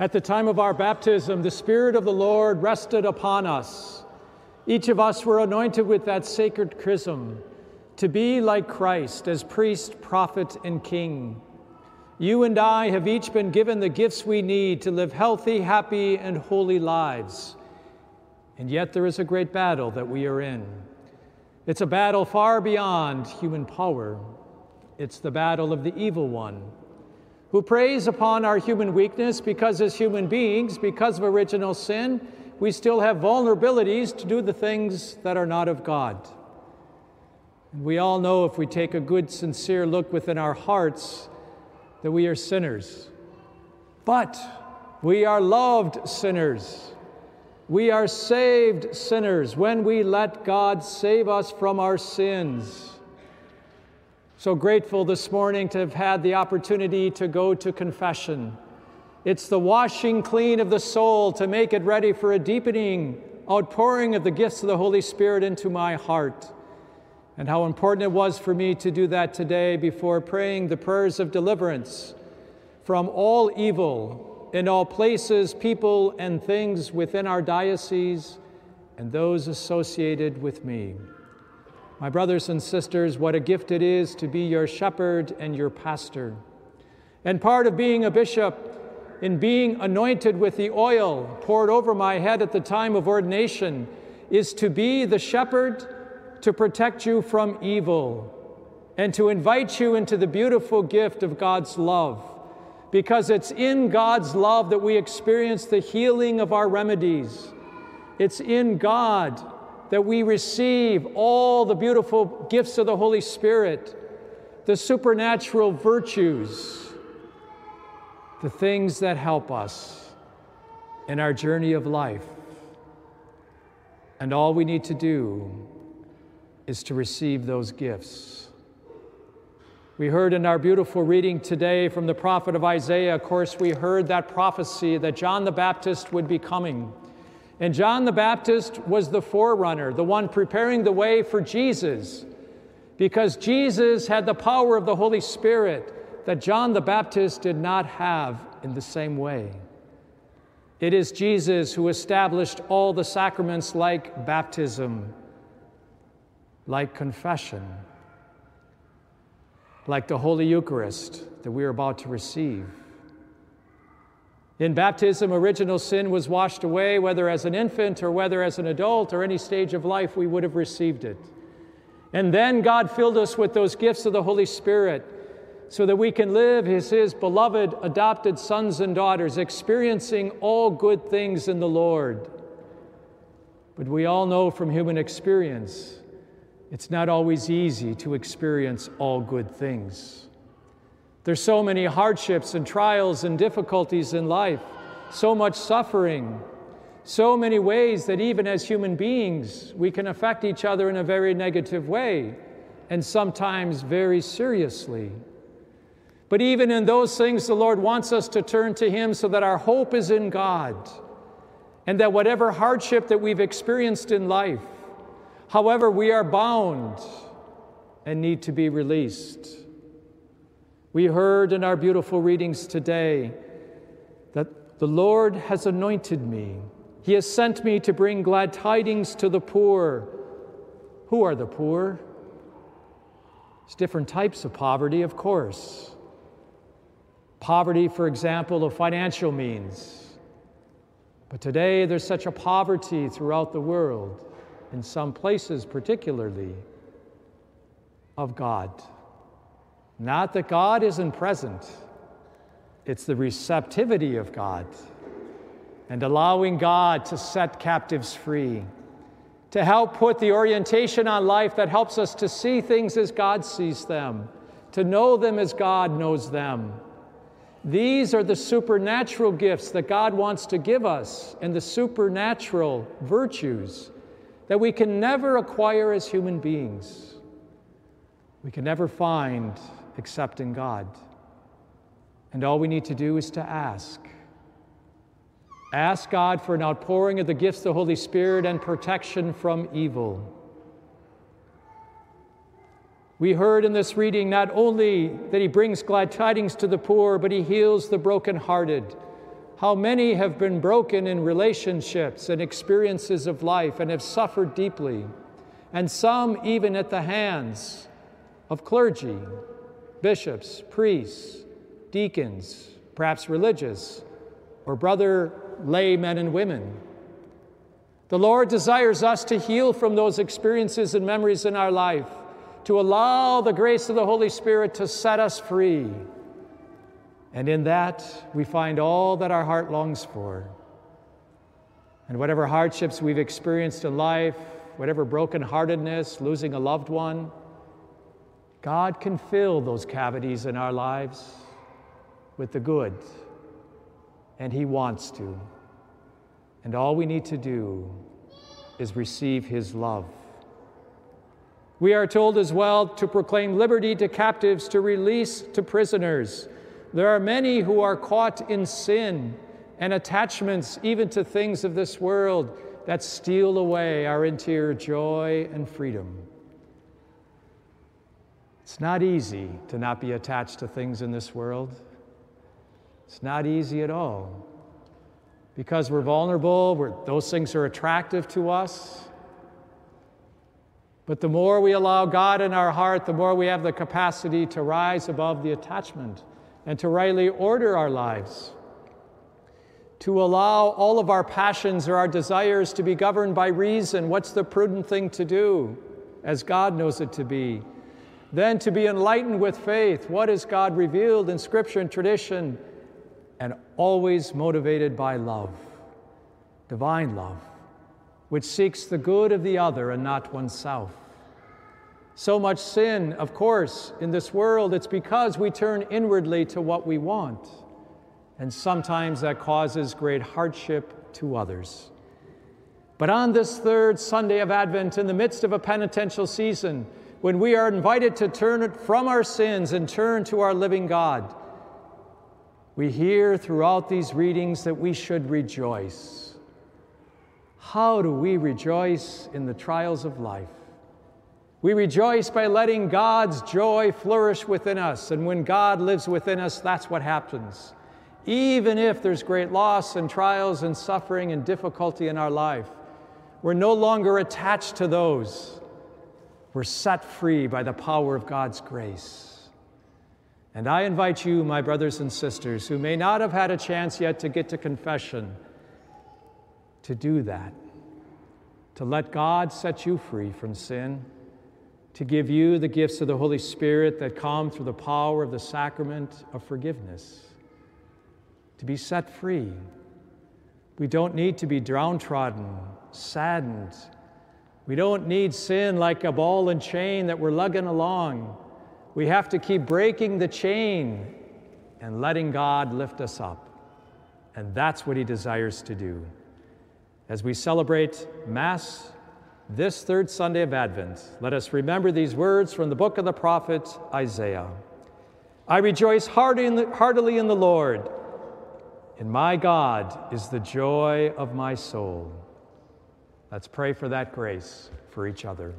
At the time of our baptism, the Spirit of the Lord rested upon us. Each of us were anointed with that sacred chrism to be like Christ as priest, prophet, and king. You and I have each been given the gifts we need to live healthy, happy, and holy lives. And yet there is a great battle that we are in. It's a battle far beyond human power. It's the battle of the evil one who preys upon our human weakness because, as human beings, because of original sin, we still have vulnerabilities to do the things that are not of God. And we all know if we take a good, sincere look within our hearts that we are sinners. But we are loved sinners. We are saved sinners when we let God save us from our sins. So grateful this morning to have had the opportunity to go to confession. It's the washing clean of the soul to make it ready for a deepening outpouring of the gifts of the Holy Spirit into my heart. And how important it was for me to do that today before praying the prayers of deliverance from all evil in all places, people, and things within our diocese and those associated with me. My brothers and sisters, what a gift it is to be your shepherd and your pastor. And part of being a bishop, in being anointed with the oil poured over my head at the time of ordination, is to be the shepherd to protect you from evil and to invite you into the beautiful gift of God's love. Because it's in God's love that we experience the healing of our remedies. It's in God that we receive all the beautiful gifts of the Holy Spirit, the supernatural virtues, the things that help us in our journey of life. And all we need to do is to receive those gifts. We heard in our beautiful reading today from the prophet of Isaiah, of course, we heard that prophecy that John the Baptist would be coming. And John the Baptist was the forerunner, the one preparing the way for Jesus, because Jesus had the power of the Holy Spirit that John the Baptist did not have in the same way. It is Jesus who established all the sacraments like baptism, like confession, like the Holy Eucharist that we are about to receive. In baptism, original sin was washed away, whether as an infant or whether as an adult or any stage of life, we would have received it. And then God filled us with those gifts of the Holy Spirit so that we can live as His beloved adopted sons and daughters, experiencing all good things in the Lord. But we all know from human experience, it's not always easy to experience all good things. There's so many hardships and trials and difficulties in life, so much suffering, so many ways that even as human beings, we can affect each other in a very negative way and sometimes very seriously. But even in those things, the Lord wants us to turn to Him so that our hope is in God and that whatever hardship that we've experienced in life, however, we are bound and need to be released. We heard in our beautiful readings today that the Lord has anointed me. He has sent me to bring glad tidings to the poor. Who are the poor? There's different types of poverty, of course. Poverty, for example, of financial means. But today there's such a poverty throughout the world, in some places particularly, of God. Not that God isn't present, it's the receptivity of God and allowing God to set captives free, to help put the orientation on life that helps us to see things as God sees them, to know them as God knows them. These are the supernatural gifts that God wants to give us and the supernatural virtues that we can never acquire as human beings. We can never find except in God. And all we need to do is to ask. Ask God for an outpouring of the gifts of the Holy Spirit and protection from evil. We heard in this reading not only that He brings glad tidings to the poor, but He heals the brokenhearted. how many have been broken in relationships and experiences of life and have suffered deeply, and some even at the hands of clergy, bishops, priests, deacons, perhaps religious, or brother lay men and women. The Lord desires us to heal from those experiences and memories in our life, to allow the grace of the Holy Spirit to set us free. And in that, we find all that our heart longs for. And whatever hardships we've experienced in life, whatever brokenheartedness, losing a loved one, God can fill those cavities in our lives with the good, and He wants to. And all we need to do is receive His love. We are told as well to proclaim liberty to captives, to release to prisoners. There are many who are caught in sin and attachments, even to things of this world, that steal away our interior joy and freedom. It's not easy to not be attached to things in this world. It's not easy at all. Because we're vulnerable, we're, those things are attractive to us. But the more we allow God in our heart, the more we have the capacity to rise above the attachment and to rightly order our lives. To allow all of our passions or our desires to be governed by reason. What's the prudent thing to do as God knows it to be? Then to be enlightened with faith. What has God revealed in Scripture and tradition? And always motivated by love, divine love, which seeks the good of the other and not oneself. So much sin, of course, in this world, it's because we turn inwardly to what we want. And sometimes that causes great hardship to others. But on this third Sunday of Advent, in the midst of a penitential season, when we are invited to turn from our sins and turn to our living God, we hear throughout these readings that we should rejoice. How do we rejoice in the trials of life? We rejoice by letting God's joy flourish within us. And when God lives within us, that's what happens. Even if there's great loss and trials and suffering and difficulty in our life, we're no longer attached to those we're set free by the power of God's grace. And I invite you, my brothers and sisters, who may not have had a chance yet to get to confession, to do that, to let God set you free from sin, to give you the gifts of the Holy Spirit that come through the power of the sacrament of forgiveness, to be set free. We don't need to be downtrodden, saddened, we don't need sin like a ball and chain that we're lugging along. We have to keep breaking the chain and letting God lift us up. And that's what He desires to do. As we celebrate Mass this third Sunday of Advent, let us remember these words from the book of the prophet Isaiah I rejoice heartily in the Lord. In my God is the joy of my soul. Let's pray for that grace for each other.